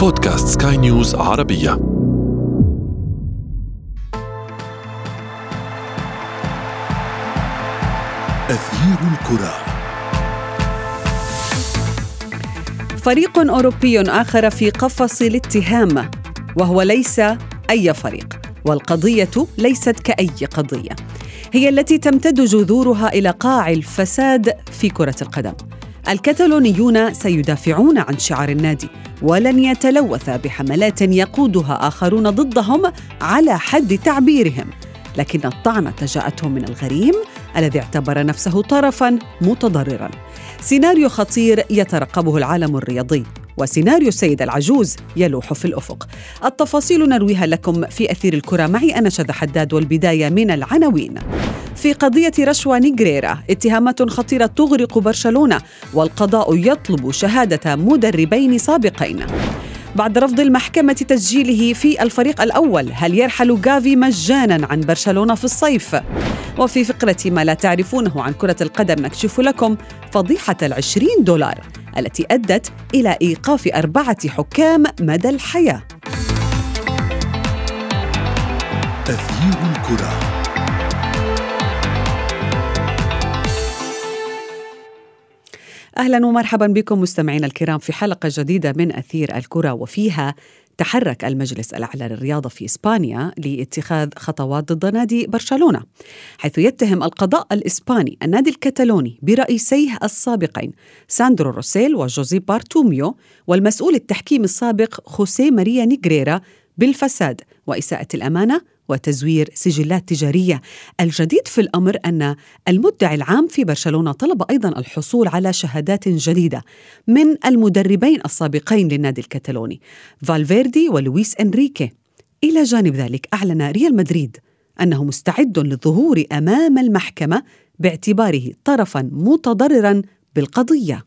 بودكاست سكاي نيوز عربية. أثير الكرة. فريق أوروبي آخر في قفص الاتهام وهو ليس أي فريق والقضية ليست كأي قضية. هي التي تمتد جذورها إلى قاع الفساد في كرة القدم. الكتالونيون سيدافعون عن شعار النادي ولن يتلوث بحملات يقودها آخرون ضدهم على حد تعبيرهم لكن الطعنه جاءتهم من الغريم الذي اعتبر نفسه طرفا متضررا سيناريو خطير يترقبه العالم الرياضي وسيناريو السيد العجوز يلوح في الأفق. التفاصيل نرويها لكم في أثير الكرة معي أنا شذى حداد والبداية من العناوين. في قضية رشوى نيغريرا اتهامات خطيرة تغرق برشلونة والقضاء يطلب شهادة مدربين سابقين. بعد رفض المحكمة تسجيله في الفريق الأول هل يرحل جافي مجانا عن برشلونة في الصيف؟ وفي فقرة ما لا تعرفونه عن كرة القدم نكشف لكم فضيحة العشرين دولار التي أدت إلى إيقاف أربعة حكام مدى الحياة. أثير الكرة. أهلا ومرحبا بكم مستمعينا الكرام في حلقة جديدة من أثير الكرة وفيها تحرك المجلس الأعلى للرياضة في إسبانيا لاتخاذ خطوات ضد نادي برشلونة حيث يتهم القضاء الإسباني النادي الكتالوني برئيسيه السابقين ساندرو روسيل وجوزي بارتوميو والمسؤول التحكيمي السابق خوسيه ماريا نيغريرا بالفساد وإساءة الأمانة وتزوير سجلات تجارية. الجديد في الأمر أن المدعي العام في برشلونة طلب أيضا الحصول على شهادات جديدة من المدربين السابقين للنادي الكتالوني فالفيردي ولويس إنريكي. إلى جانب ذلك أعلن ريال مدريد أنه مستعد للظهور أمام المحكمة باعتباره طرفا متضررا بالقضية.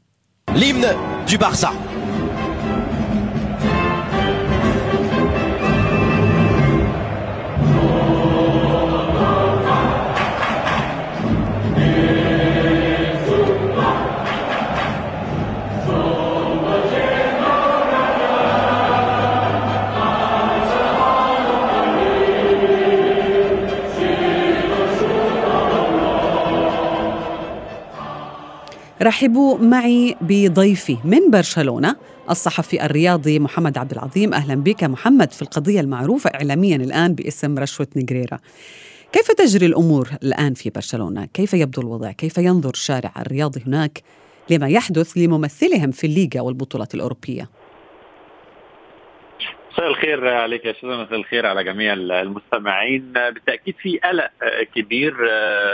رحبوا معي بضيفي من برشلونة الصحفي الرياضي محمد عبد العظيم أهلا بك محمد في القضية المعروفة اعلاميا الآن باسم رشوة نجريرا. كيف تجري الأمور الآن في برشلونة؟ كيف يبدو الوضع؟ كيف ينظر الشارع الرياضي هناك لما يحدث لممثلهم في الليغا والبطولات الأوروبية؟ مساء الخير عليك يا شذى مساء الخير على جميع المستمعين بالتأكيد في قلق كبير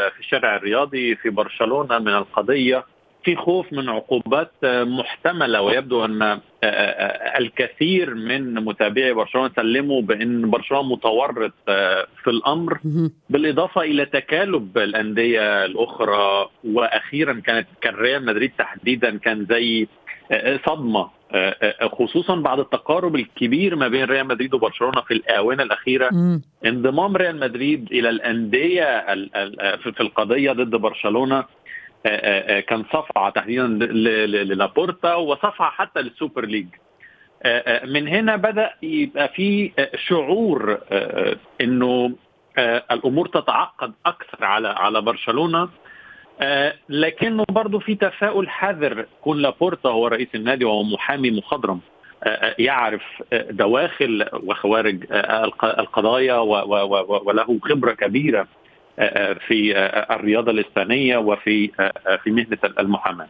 في الشارع الرياضي في برشلونة من القضية في خوف من عقوبات محتملة ويبدو أن الكثير من متابعي برشلونة سلموا بأن برشلونة متورط في الأمر. بالإضافة إلى تكالب الأندية الأخرى وأخيرا كانت كان ريال مدريد تحديدا كان زي صدمة خصوصا بعد التقارب الكبير ما بين ريال مدريد وبرشلونة في الآونة الأخيرة. انضمام ريال مدريد إلى الأندية في القضية ضد برشلونة كان صفعة تحديدا للابورتا وصفعة حتى للسوبر ليج. من هنا بدأ يبقى في شعور إنه الأمور تتعقد أكثر على على برشلونة. لكنه برضه في تفاؤل حذر. كون لابورتا هو رئيس النادي وهو محامي مخضرم يعرف دواخل وخوارج القضايا وله خبرة كبيرة. في الرياضة الإسبانية وفي في مهنة المحاماة.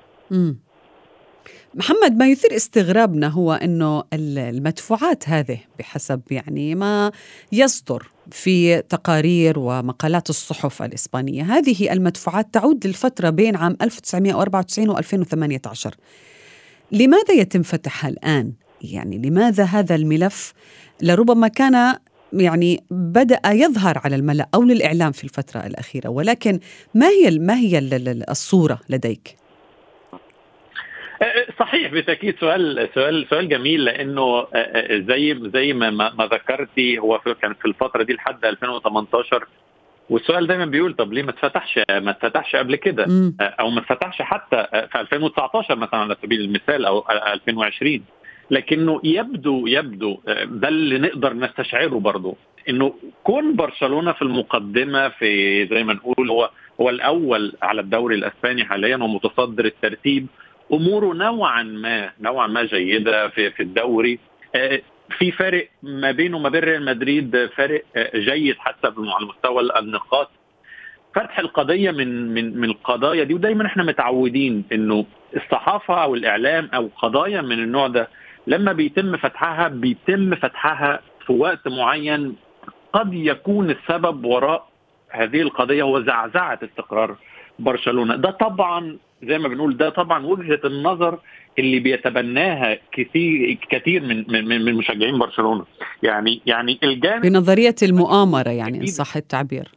محمد ما يثير استغرابنا هو إنه المدفوعات هذه بحسب يعني ما يصدر في تقارير ومقالات الصحف الإسبانية، هذه المدفوعات تعود للفترة بين عام 1994 و 2018. لماذا يتم فتحها الآن؟ يعني لماذا هذا الملف لربما كان يعني بدأ يظهر على الملأ أو للإعلام في الفترة الأخيرة ولكن ما هي ما هي الصورة لديك؟ صحيح بالتأكيد سؤال سؤال سؤال جميل لأنه زي زي ما ما ذكرتي هو كان في الفترة دي لحد 2018 والسؤال دايما بيقول طب ليه ما اتفتحش ما اتفتحش قبل كده؟ أو ما اتفتحش حتى في 2019 مثلا على سبيل المثال أو 2020 لكنه يبدو يبدو ده اللي نقدر نستشعره برضه إنه كون برشلونة في المقدمة في زي ما نقول هو هو الأول على الدوري الأسباني حاليا ومتصدر الترتيب أموره نوعا ما نوعا ما جيدة في في الدوري. في فارق ما بينه وما بين ريال مدريد فارق جيد حتى على مستوى النقاط. فتح القضية من من من القضايا دي ودايما إحنا متعودين إنه الصحافة أو الاعلام أو قضايا من النوع ده لما بيتم فتحها بيتم فتحها في وقت معين. قد يكون السبب وراء هذه القضية هو زعزعة استقرار برشلونة. ده طبعا زي ما بنقول ده طبعا وجهة النظر اللي بيتبناها كثير كثير من من من مشجعين برشلونة. يعني يعني الجانب بنظرية المؤامرة يعني إن صح التعبير.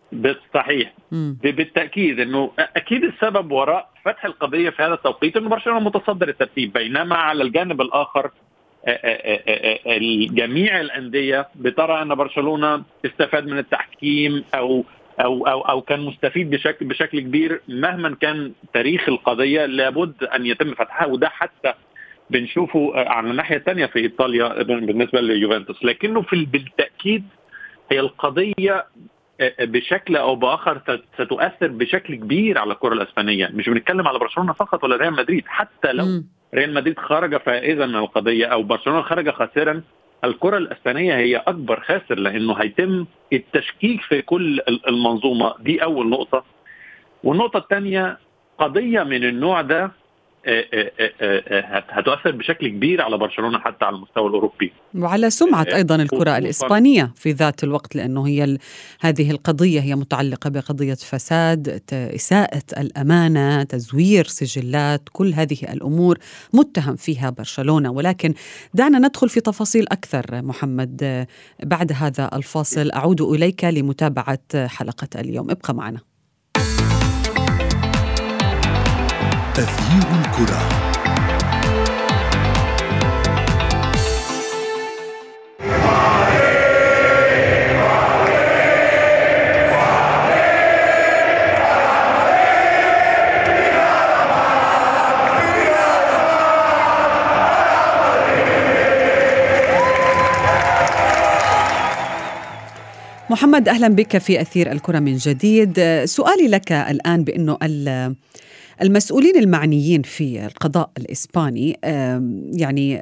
صحيح بالتأكيد إنه أكيد السبب وراء فتح القضية في هذا التوقيت إنه برشلونة متصدر الترتيب بينما على الجانب الآخر جميع الأندية بترى أن برشلونة استفاد من التحكيم أو أو أو أو كان مستفيد بشكل بشكل كبير مهما كان تاريخ القضية لابد أن يتم فتحها وده حتى بنشوفه على الناحية الثانية في إيطاليا بالنسبة ليوفنتوس. لكنه في بالتأكيد هي القضية بشكل أو باخر ستؤثر بشكل كبير على الكرة الإسبانية. مش بنتكلم على برشلونة فقط ولا ريال مدريد. حتى لو م. ريال مدريد خرج فائزا من القضية أو برشلونة خرج خاسرا الكرة الإسبانية هي أكبر خاسر لأنه هيتم التشكيك في كل المنظومة. دي أول نقطة. والنقطة الثانية قضية من النوع ده هتؤثر بشكل كبير على برشلونة حتى على المستوى الأوروبي. وعلى سمعة أيضا الكرة الإسبانية في ذات الوقت لأنه هي هذه القضية هي متعلقة بقضية فساد إساءة الأمانة تزوير سجلات كل هذه الأمور متهم فيها برشلونة. ولكن دعنا ندخل في تفاصيل أكثر محمد بعد هذا الفاصل. أعود إليك لمتابعة حلقة اليوم. ابقى معنا. تغيير الكرة. محمد أهلا بك في أثير الكرة من جديد. سؤالي لك الآن بأنه المسؤولين المعنيين في القضاء الإسباني يعني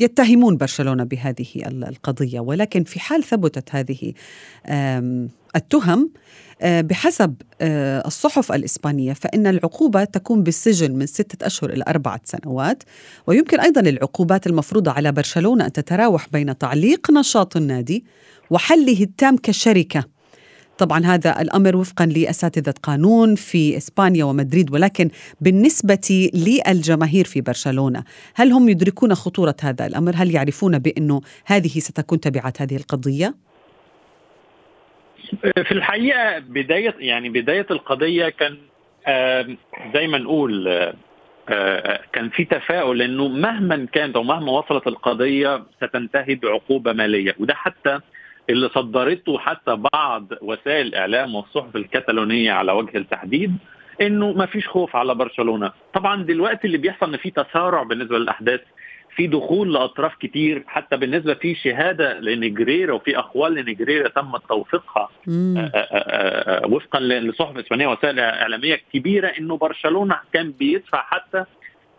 يتهمون برشلونة بهذه القضية ولكن في حال ثبتت هذه التهم آه، بحسب آه، الصحف الإسبانية فإن العقوبة تكون بالسجن من ستة أشهر إلى أربعة سنوات ويمكن أيضا العقوبات المفروضة على برشلونة أن تتراوح بين تعليق نشاط النادي وحله التام كشركة. طبعا هذا الأمر وفقا لأساتذة قانون في إسبانيا ومدريد ولكن بالنسبة للجماهير في برشلونة هل هم يدركون خطورة هذا الأمر؟ هل يعرفون بأنه هذه ستكون تبعات هذه القضية؟ في الحقيقة بدايه يعني بداية القضية كان زي ما نقول كان في تفاؤل إنه مهما كانت أو مهما وصلت القضية ستنتهي بعقوبة مالية وده حتى اللي صدرته حتى بعض وسائل الاعلام والصحف الكتالونية على وجه التحديد إنه ما فيش خوف على برشلونة. طبعا دلوقتي اللي بيحصل إن في تسارع بالنسبة للأحداث في دخول لأطراف كتير حتى بالنسبة في شهادة لنجريرا وفي أقوال لنجريرا تم توثيقها آه، آه، آه، وفقا لصحف إسبانية وسائل إعلامية كبيرة إنه برشلونة كان بيدفع حتى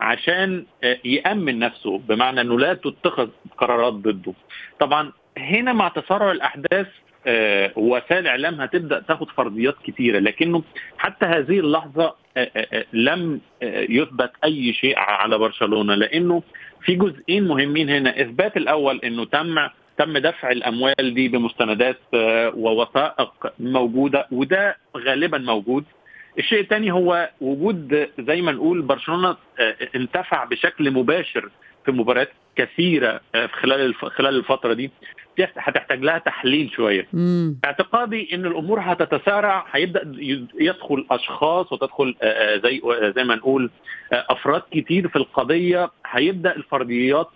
عشان يأمن نفسه بمعنى إنه لا تتخذ قرارات ضده. طبعا هنا مع تسارع الأحداث آه وسائل الاعلام هتبدأ تاخد فرضيات كثيره لكنه حتى هذه اللحظة آه آه لم يثبت أي شيء على برشلونة لأنه في جزئين مهمين هنا. إثبات الأول إنه تم تم دفع الأموال دي بمستندات ووثائق موجودة وده غالبا موجود. الشيء الثاني هو وجود زي ما نقول برشلونة انتفع بشكل مباشر في مباريات كثيرة خلال خلال الفترة دي. هتحتاج لها تحليل شوية. مم. اعتقادي إن الأمور هتتسارع هيبدأ يدخل أشخاص وتدخل زي زي ما نقول أفراد كتير في القضية. هيبدأ الفرديات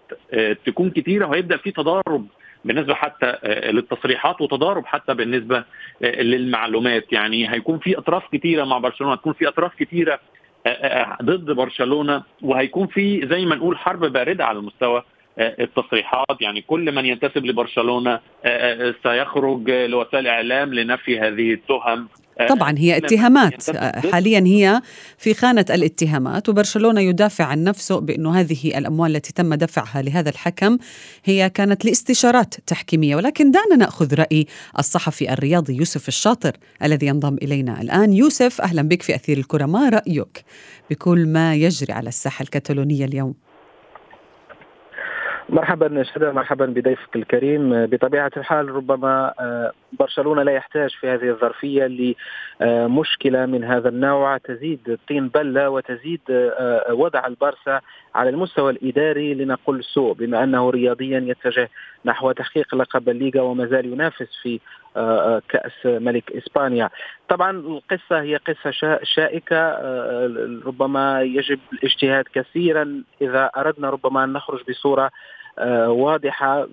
تكون كتيرة وهيبدأ في تضارب بالنسبة حتى للتصريحات وتضارب حتى بالنسبة للمعلومات. يعني هيكون في أطراف كتيرة مع برشلونة هتكون في أطراف كتيرة ضد برشلونة وهيكون في زي ما نقول حرب باردة على المستوى. التصريحات. يعني كل من ينتسب لبرشلونة سيخرج لوسائل الاعلام لنفي هذه التهم. طبعا هي اتهامات. حاليا هي في خانة الاتهامات وبرشلونة يدافع عن نفسه بأنه هذه الأموال التي تم دفعها لهذا الحكم. هي كانت لاستشارات تحكيمية. ولكن دعنا نأخذ رأي الصحفي الرياضي يوسف الشاطر الذي ينضم إلينا الآن. يوسف أهلا بك في أثير الكرة. ما رأيك بكل ما يجري على الساحة الكتالونية اليوم؟ مرحبا شدا مرحبا بضيفك الكريم. بطبيعة الحال ربما آه، برشلونة لا يحتاج في هذه الظرفية لمشكلة من هذا النوع. تزيد طين بلة وتزيد آه، وضع البارسا على المستوى الإداري لنقول سوء بما أنه رياضيا يتجه نحو تحقيق لقب الليغا وما زال ينافس في آه، كأس ملك إسبانيا. طبعا القصة هي قصة شائكة ربما يجب الاجتهاد كثيرا. إذا أردنا ربما أن نخرج بصورة آه، واضحة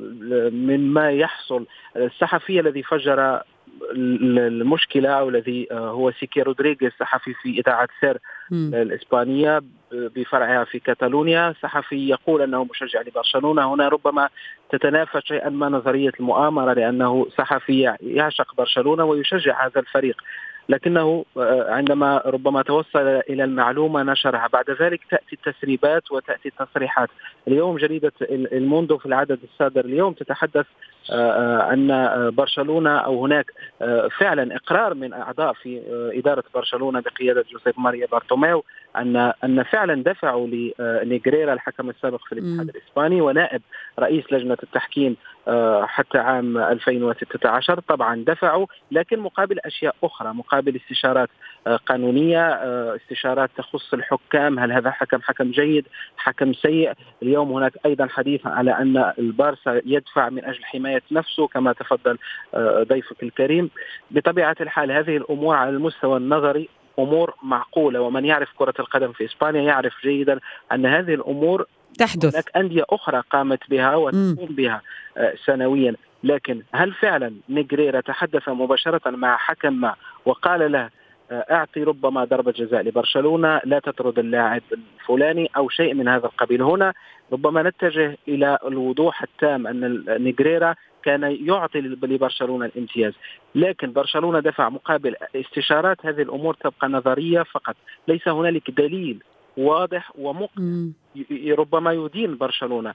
من ما يحصل. الصحفي الذي فجر المشكلة أو الذي آه، هو سيكي رودريغيز صحفي في إذاعة سير الإسبانية بفرعها في كاتالونيا. صحفي يقول أنه مشجع لبرشلونة. هنا ربما تتنافى شيئا ما نظرية المؤامرة لأنه صحفي يعشق برشلونة ويشجع هذا الفريق. لكنه آه، عندما ربما توصل إلى المعلومة نشرها بعد ذلك تأتي التسريبات وتأتي التصريحات. اليوم جريدة الموندو في العدد الصادر. اليوم تتحدث أن برشلونة أو هناك فعلا إقرار من أعضاء في إدارة برشلونة بقيادة جوزيف ماريا بارتوميو أن أن فعلا دفعوا لنيجريرا الحكم السابق في الاتحاد الإسباني ونائب رئيس لجنة التحكيم حتى عام 2016 طبعا دفعوا لكن مقابل أشياء أخرى مقابل استشارات آه، قانونية آه، استشارات تخص الحكام هل هذا حكم حكم جيد حكم سيء؟ اليوم هناك أيضا حديث على أن البارسا يدفع من أجل حماية نفسه كما تفضل آه، ضيفك الكريم. بطبيعة الحال هذه الأمور على المستوى النظري أمور معقولة ومن يعرف كرة القدم في إسبانيا يعرف جيدا أن هذه الأمور تحدث. هناك أندية أخرى قامت بها وتقوم بها سنويا. لكن هل فعلا نيجريرا تحدث مباشرة مع حكم ما وقال له آه، أعطي ربما ضربه جزاء لبرشلونة لا تطرد اللاعب الفلاني أو شيء من هذا القبيل. هنا ربما نتجه إلى الوضوح التام أن نيجريرا كان يعطي لبرشلونة الامتياز. لكن برشلونة دفع مقابل استشارات هذه الأمور تبقى نظرية فقط. ليس هنالك دليل واضح ومقنع ربما يدين برشلونة.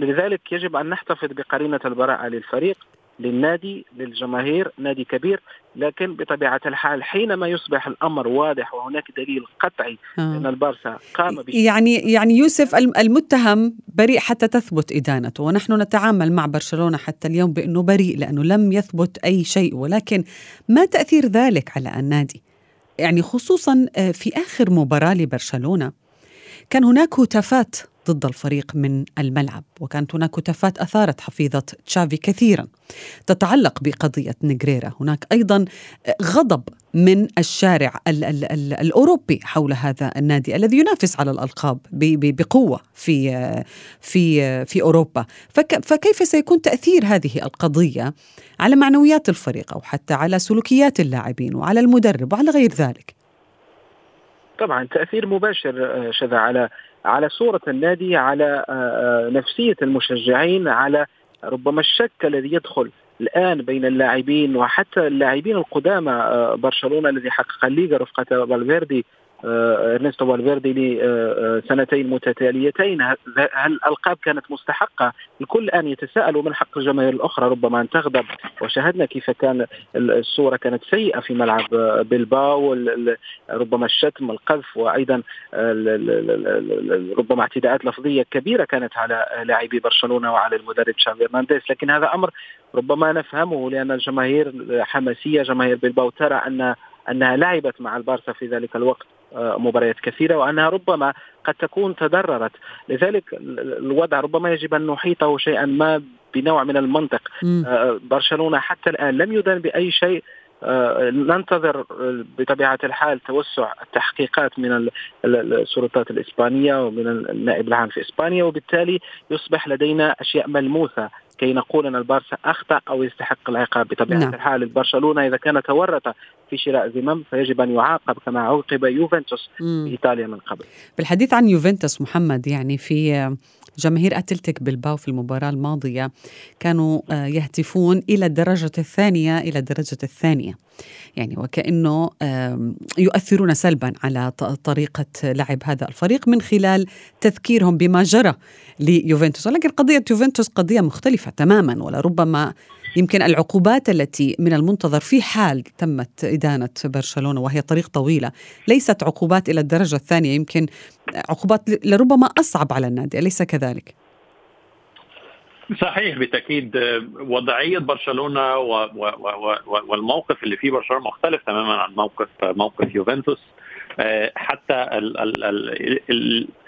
لذلك يجب أن نحتفظ بقرينة البراءة للفريق. للنادي للجماهير نادي كبير لكن بطبيعة الحال حينما يصبح الأمر واضح وهناك دليل قطعي آه. أن البارسا قام يعني يعني يوسف المتهم بريء حتى تثبت إدانته ونحن نتعامل مع برشلونة حتى اليوم بأنه بريء لأنه لم يثبت أي شيء ولكن ما تأثير ذلك على النادي؟ يعني خصوصا آه، في آخر مباراة لبرشلونة كان هناك هتافات. ضد الفريق من الملعب. وكانت هناك هتافات أثارت حفيظة تشافي كثيرا. تتعلق بقضية نيغريرا. هناك أيضا غضب من الشارع ال ال ال الأوروبي حول هذا النادي الذي ينافس على الألقاب بقوة في في في أوروبا. فكيف سيكون تأثير هذه القضية على معنويات الفريق أو حتى على سلوكيات اللاعبين وعلى المدرب وعلى غير ذلك؟ طبعا تأثير مباشر شذا على على صورة النادي على آه، آه، نفسية المشجعين على ربما الشك الذي يدخل الآن بين اللاعبين وحتى اللاعبين القدامى آه، برشلونة الذي حقق الليغا رفقة فالفيردي ارنستو فالفيردي لسنتين متتاليتين. هل الألقاب كانت مستحقة؟ الكل الآن يتساءل ومن حق الجماهير الأخرى. ربما ان تغضب وشاهدنا كيف كان الصورة كانت سيئة في ملعب بلباو. ربما الشتم القذف وأيضا ربما اعتداءات لفظية كبيرة كانت على لاعبي برشلونة وعلى المدرب شافي هرنانديز. لكن هذا أمر ربما نفهمه لأن الجماهير حماسية. جماهير بلباو ترى أن أنها لعبت مع البارسا في ذلك الوقت. آه، مباريات كثيرة وأنها ربما قد تكون تضررت. لذلك الوضع ربما يجب أن نحيطه شيئا ما بنوع من المنطق. آه، برشلونة حتى الآن لم يدن بأي شيء. آه، ننتظر بطبيعة الحال توسع التحقيقات من السلطات الإسبانية ومن النائب العام في إسبانيا وبالتالي يصبح لدينا أشياء ملموسة كي نقول أن البارسا أخطأ أو يستحق العقاب. بطبيعة نعم. الحال برشلونه إذا كان تورط في شراء زمام فيجب أن يعاقب كما عوقب يوفنتوس في إيطاليا من قبل. بالحديث عن يوفنتوس محمد يعني في جماهير أتلتيك بلباو في المباراة الماضية كانوا آه، يهتفون إلى الدرجة الثانية إلى الدرجة الثانية يعني وكأنه يؤثرون سلبا على طريقة لعب هذا الفريق من خلال تذكيرهم بما جرى ليوفنتوس ولكن قضية يوفنتوس قضية مختلفة تماما ولربما يمكن العقوبات التي من المنتظر في حال تمت إدانة برشلونة وهي طريق طويلة ليست عقوبات إلى الدرجة الثانية يمكن عقوبات لربما أصعب على النادي أليس كذلك؟ صحيح بالتأكيد وضعية برشلونة والموقف اللي فيه برشلونة مختلف تماما عن موقف موقف يوفنتوس. حتى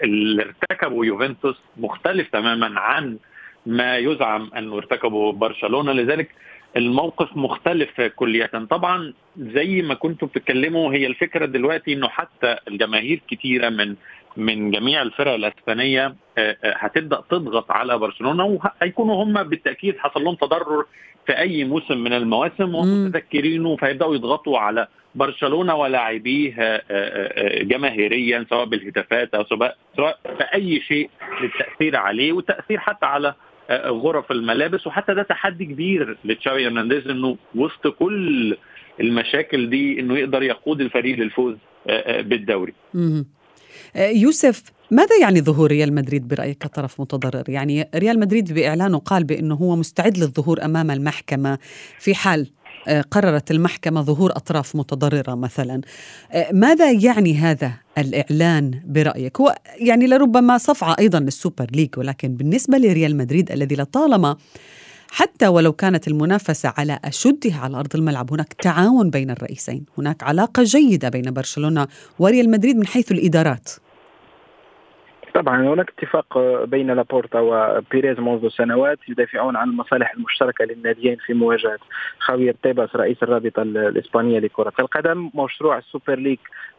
اللي ارتكبه يوفنتوس مختلف تماما عن ما يزعم أنه ارتكبه برشلونة. لذلك الموقف مختلف كليا. طبعا زي ما كنتم بتتكلموا هي الفكرة دلوقتي إنه حتى الجماهير كتيرة من من جميع الفرق الأسبانية آه، آه، هتبدأ تضغط على برشلونة وهيكونوا هم بالتأكيد حصل لهم تضرر في أي موسم من المواسم ومتذكرينه فيبداوا يضغطوا على برشلونة ولاعبيه آه، جماهيريا سواء بالهتافات أو سواء سواء باي شيء للتأثير عليه والتاثير حتى على غرف الملابس وحتى ده تحدي كبير لتشافي هرنانديز إنه وسط كل المشاكل دي إنه يقدر يقود الفريق للفوز بالدوري. يوسف ماذا يعني ظهور ريال مدريد برأيك كطرف متضرر؟ يعني ريال مدريد بإعلانه قال بأنه هو مستعد للظهور أمام المحكمة في حال آه، قررت المحكمة ظهور أطراف متضررة مثلا آه، ماذا يعني هذا الإعلان برأيك؟ هو يعني لربما صفعة أيضا للسوبر ليج ولكن بالنسبة لريال مدريد الذي لطالما حتى ولو كانت المنافسة على أشدها على أرض الملعب هناك تعاون بين الرئيسين هناك علاقة جيدة بين برشلونة وريال مدريد من حيث الإدارات طبعا هناك اتفاق بين لابورتا وبيريز منذ سنوات يدافعون عن المصالح المشتركة للناديين في مواجهة خاوير تيباس رئيس الرابطة الإسبانية لكرة القدم مشروع السوبر ليج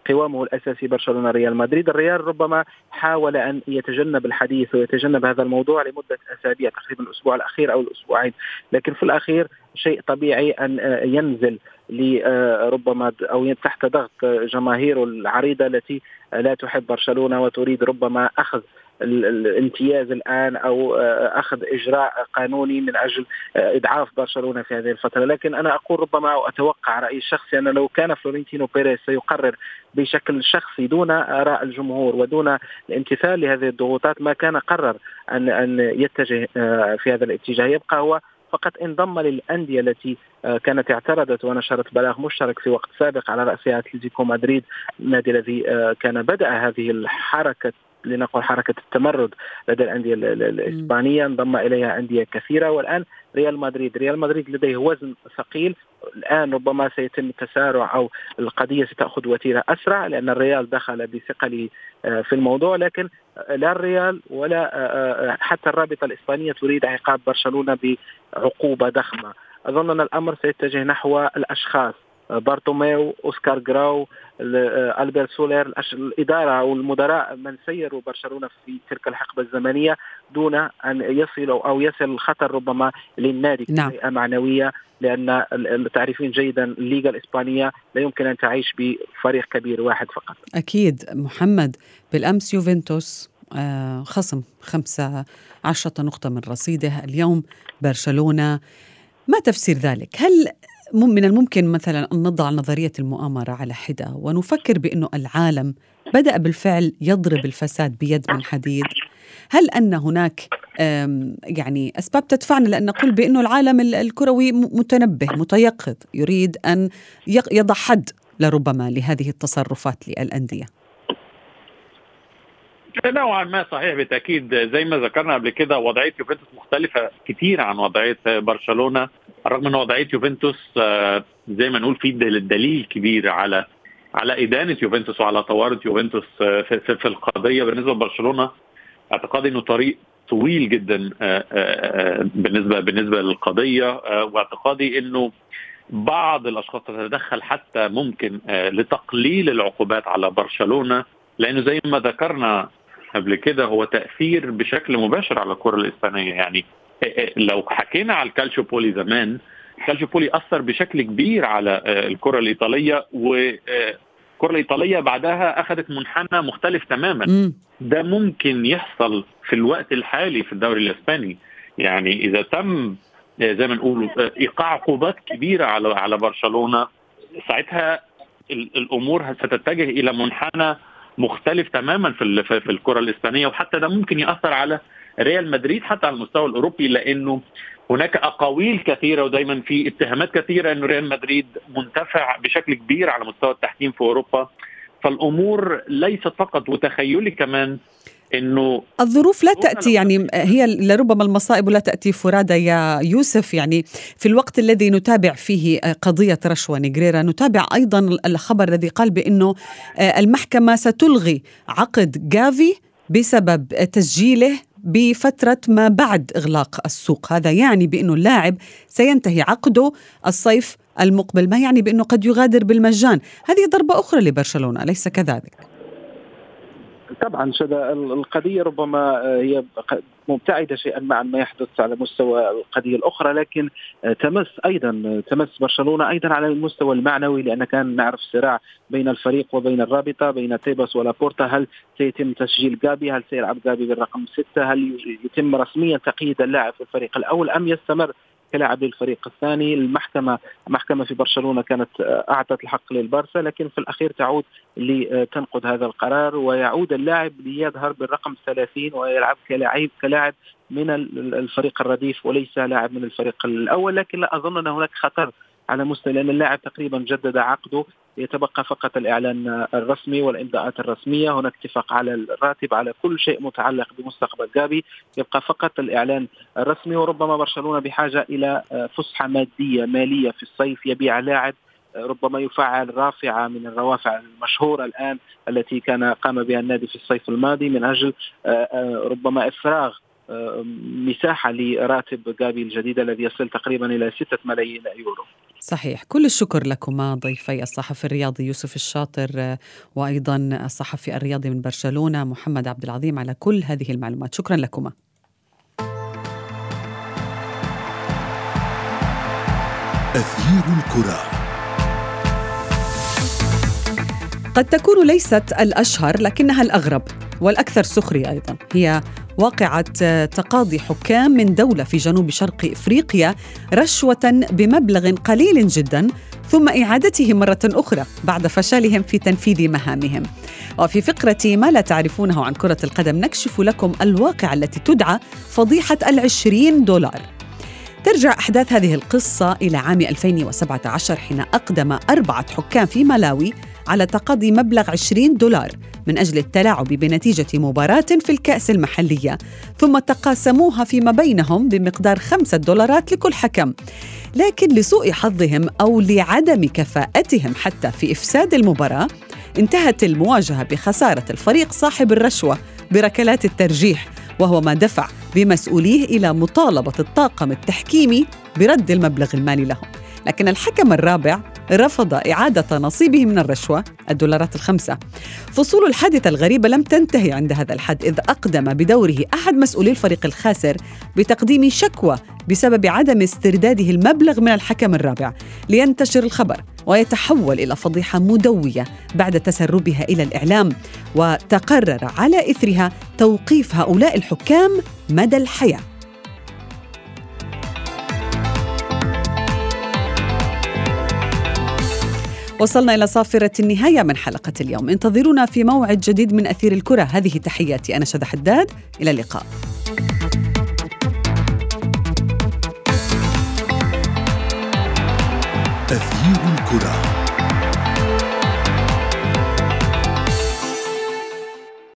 قوامه الأساسي برشلونة ريال مدريد. الريال ربما حاول أن يتجنب الحديث ويتجنب هذا الموضوع لمدة أسابيع تقريبا الأسبوع الأخير أو الأسبوعين لكن في الأخير شيء طبيعي أن ينزل لربما أو تحت ضغط جماهيره العريضة التي لا تحب برشلونة وتريد ربما أخذ الامتياز الآن أو أخذ إجراء قانوني من أجل إضعاف برشلونة في هذه الفترة، لكن أنا أقول ربما واتوقع رايي الشخصي أن لو كان فلورنتينو بيريز سيقرر بشكل شخصي دون آراء الجمهور ودون الامتثال لهذه الضغوطات ما كان قرر أن أن يتجه في هذا الاتجاه، يبقى هو فقط انضم للأندية التي آه، كانت اعترضت ونشرت بلاغ مشترك في وقت سابق على رأسها أتلتيكو مدريد النادي الذي آه، كان بدأ هذه الحركة لنقل حركة التمرد لدى الأندية الإسبانية انضم إليها أندية كثيرة. والآن ريال مدريد. ريال مدريد لديه وزن ثقيل. الآن ربما سيتم التسارع أو القضية ستأخذ وتيرة أسرع لأن الريال دخل بثقله آه، في الموضوع. لكن لا الريال ولا حتى الرابطة الإسبانية تريد عقاب برشلونة بعقوبة ضخمة. أظن أن الأمر سيتجه نحو الأشخاص. بارتوميو أوسكار جراو ألبرت سولير الإدارة أو المدراء من سيروا برشلونة في تلك الحقبة الزمنية دون أن يصلوا أو يصل الخطر ربما للنادي نعم. معنوية لأن تعرفين جيدا الليغا الإسبانية لا يمكن أن تعيش بفريق كبير واحد فقط. أكيد محمد بالأمس يوفنتوس آه، خصم خمسة عشرة نقطة من رصيده اليوم برشلونة ما تفسير ذلك؟ هل من الممكن مثلا أن نضع نظرية المؤامرة على حدة ونفكر بأنه العالم بدأ بالفعل يضرب الفساد بيد من حديد. هل أن هناك يعني أسباب تدفعنا لأن نقول بأنه العالم الكروي متنبه متيقظ يريد أن يضع حد لربما لهذه التصرفات للأندية؟ نوعا ما صحيح بالتأكيد زي ما ذكرنا قبل كده وضعية يوفنتوس مختلفة كتير عن وضعية برشلونة رغم إن وضعية يوفنتوس آه، زي ما نقول في دليل كبير على على إدانة يوفنتوس وعلى توارث يوفنتوس آه، في القضية بالنسبة لبرشلونة. اعتقادي إنه طريق طويل جدا آه، بالنسبة بالنسبة للقضية. واعتقادي إنه بعض الأشخاص تتدخل حتى ممكن لتقليل العقوبات على برشلونة لأنه زي ما ذكرنا قبل كده هو تأثير بشكل مباشر على الكرة الإسبانية. يعني لو حكينا على الكالشيو بولي زمان كالشيوبولي أثر بشكل كبير على الكرة الإيطالية و الكرة الإيطالية بعدها أخذت منحنى مختلف تماما. ده ممكن يحصل في الوقت الحالي في الدوري الإسباني. يعني إذا تم زي ما نقول إيقاع عقوبات كبيرة على على برشلونة ساعتها الأمور ستتجه إلى منحنى مختلف تماما في في الكرة الإسبانية وحتى ده ممكن يأثر على ريال مدريد حتى على المستوى الأوروبي لأنه هناك أقاويل كثيرة ودايما في اتهامات كثيرة إنه ريال مدريد منتفع بشكل كبير على مستوى التحكيم في أوروبا. فالأمور ليست فقط وتخيلي كمان إنه الظروف لا تأتي يعني هي لربما المصائب لا تأتي فرادى يا يوسف. يعني في الوقت الذي نتابع فيه قضية رشوة نيغريرا نتابع أيضا الخبر الذي قال بأنه المحكمة ستلغي عقد جافي بسبب تسجيله بفترة ما بعد إغلاق السوق. هذا يعني بأنه اللاعب سينتهي عقده الصيف المقبل ما يعني بأنه قد يغادر بالمجان. هذه ضربة أخرى لبرشلونة أليس كذلك؟ طبعا شذا القضية ربما هي مبتعدة شيئا مع ما يحدث على مستوى القضية الأخرى لكن تمس أيضا تمس برشلونة أيضا على المستوى المعنوي لأن كان نعرف صراع بين الفريق وبين الرابطة بين تيباس ولابورتا هل سيتم تسجيل جابي هل سيلعب جابي بالرقم ستة؟ هل يتم رسميا تقييد اللاعب في الفريق الأول أم يستمر كلاعب للفريق الثاني. المحكمة محكمة في برشلونة كانت أعطت الحق للبارسا لكن في الأخير تعود لتنقض هذا القرار ويعود اللاعب ليظهر بالرقم 30 ويلعب كلاعب كلاعب من الفريق الرديف وليس لاعب من الفريق الأول. لكن لا أظن أن هناك خطر على مستوى لأن اللاعب تقريبا جدد عقده. يتبقى فقط الإعلان الرسمي والامضاءات الرسمية. هناك اتفاق على الراتب على كل شيء متعلق بمستقبل جابي. يبقى فقط الإعلان الرسمي وربما برشلونة بحاجة إلى فسحة مادية مالية في الصيف. يبيع لاعب ربما يفعل رافعة من الروافع المشهورة الآن التي كان قام بها النادي في الصيف الماضي من أجل ربما إفراغ مساحة لراتب جابي الجديد الذي يصل تقريبا إلى 6 ملايين يورو. صحيح. كل الشكر لكما ضيفي الصحفي الرياضي يوسف الشاطر وأيضا الصحفي الرياضي من برشلونة محمد عبد العظيم على كل هذه المعلومات. شكرا لكما. أثير الكرة. قد تكون ليست الأشهر لكنها الأغرب. والأكثر سخرية أيضا هي واقعة تقاضي حكام من دولة في جنوب شرق إفريقيا رشوة بمبلغ قليل جدا ثم اعادته مرة أخرى بعد فشلهم في تنفيذ مهامهم. وفي فقرة ما لا تعرفونه عن كرة القدم نكشف لكم الواقع التي تدعى فضيحة العشرين دولار. ترجع أحداث هذه القصة إلى عام 2017 حين أقدم أربعة حكام في ملاوي على تقاضي مبلغ 20 دولار من أجل التلاعب بنتيجة مباراة في الكأس المحلية. ثم تقاسموها فيما بينهم بمقدار خمسة دولارات لكل حكم. لكن لسوء حظهم أو لعدم كفاءتهم حتى في إفساد المباراة انتهت المواجهة بخسارة الفريق صاحب الرشوة بركلات الترجيح وهو ما دفع بمسؤوليه إلى مطالبة الطاقم التحكيمي برد المبلغ المالي لهم. لكن الحكم الرابع رفض إعادة نصيبه من الرشوة الدولارات الخمسة. فصول الحادثة الغريبة لم تنتهي عند هذا الحد إذ أقدم بدوره أحد مسؤولي الفريق الخاسر بتقديم شكوى بسبب عدم استرداده المبلغ من الحكم الرابع لينتشر الخبر ويتحول إلى فضيحة مدوية بعد تسربها إلى الإعلام وتقرر على إثرها توقيف هؤلاء الحكام مدى الحياة. وصلنا إلى صافرة النهاية من حلقة اليوم. انتظرونا في موعد جديد من أثير الكرة. هذه تحياتي أنا شذى حداد. إلى اللقاء. أثير الكرة.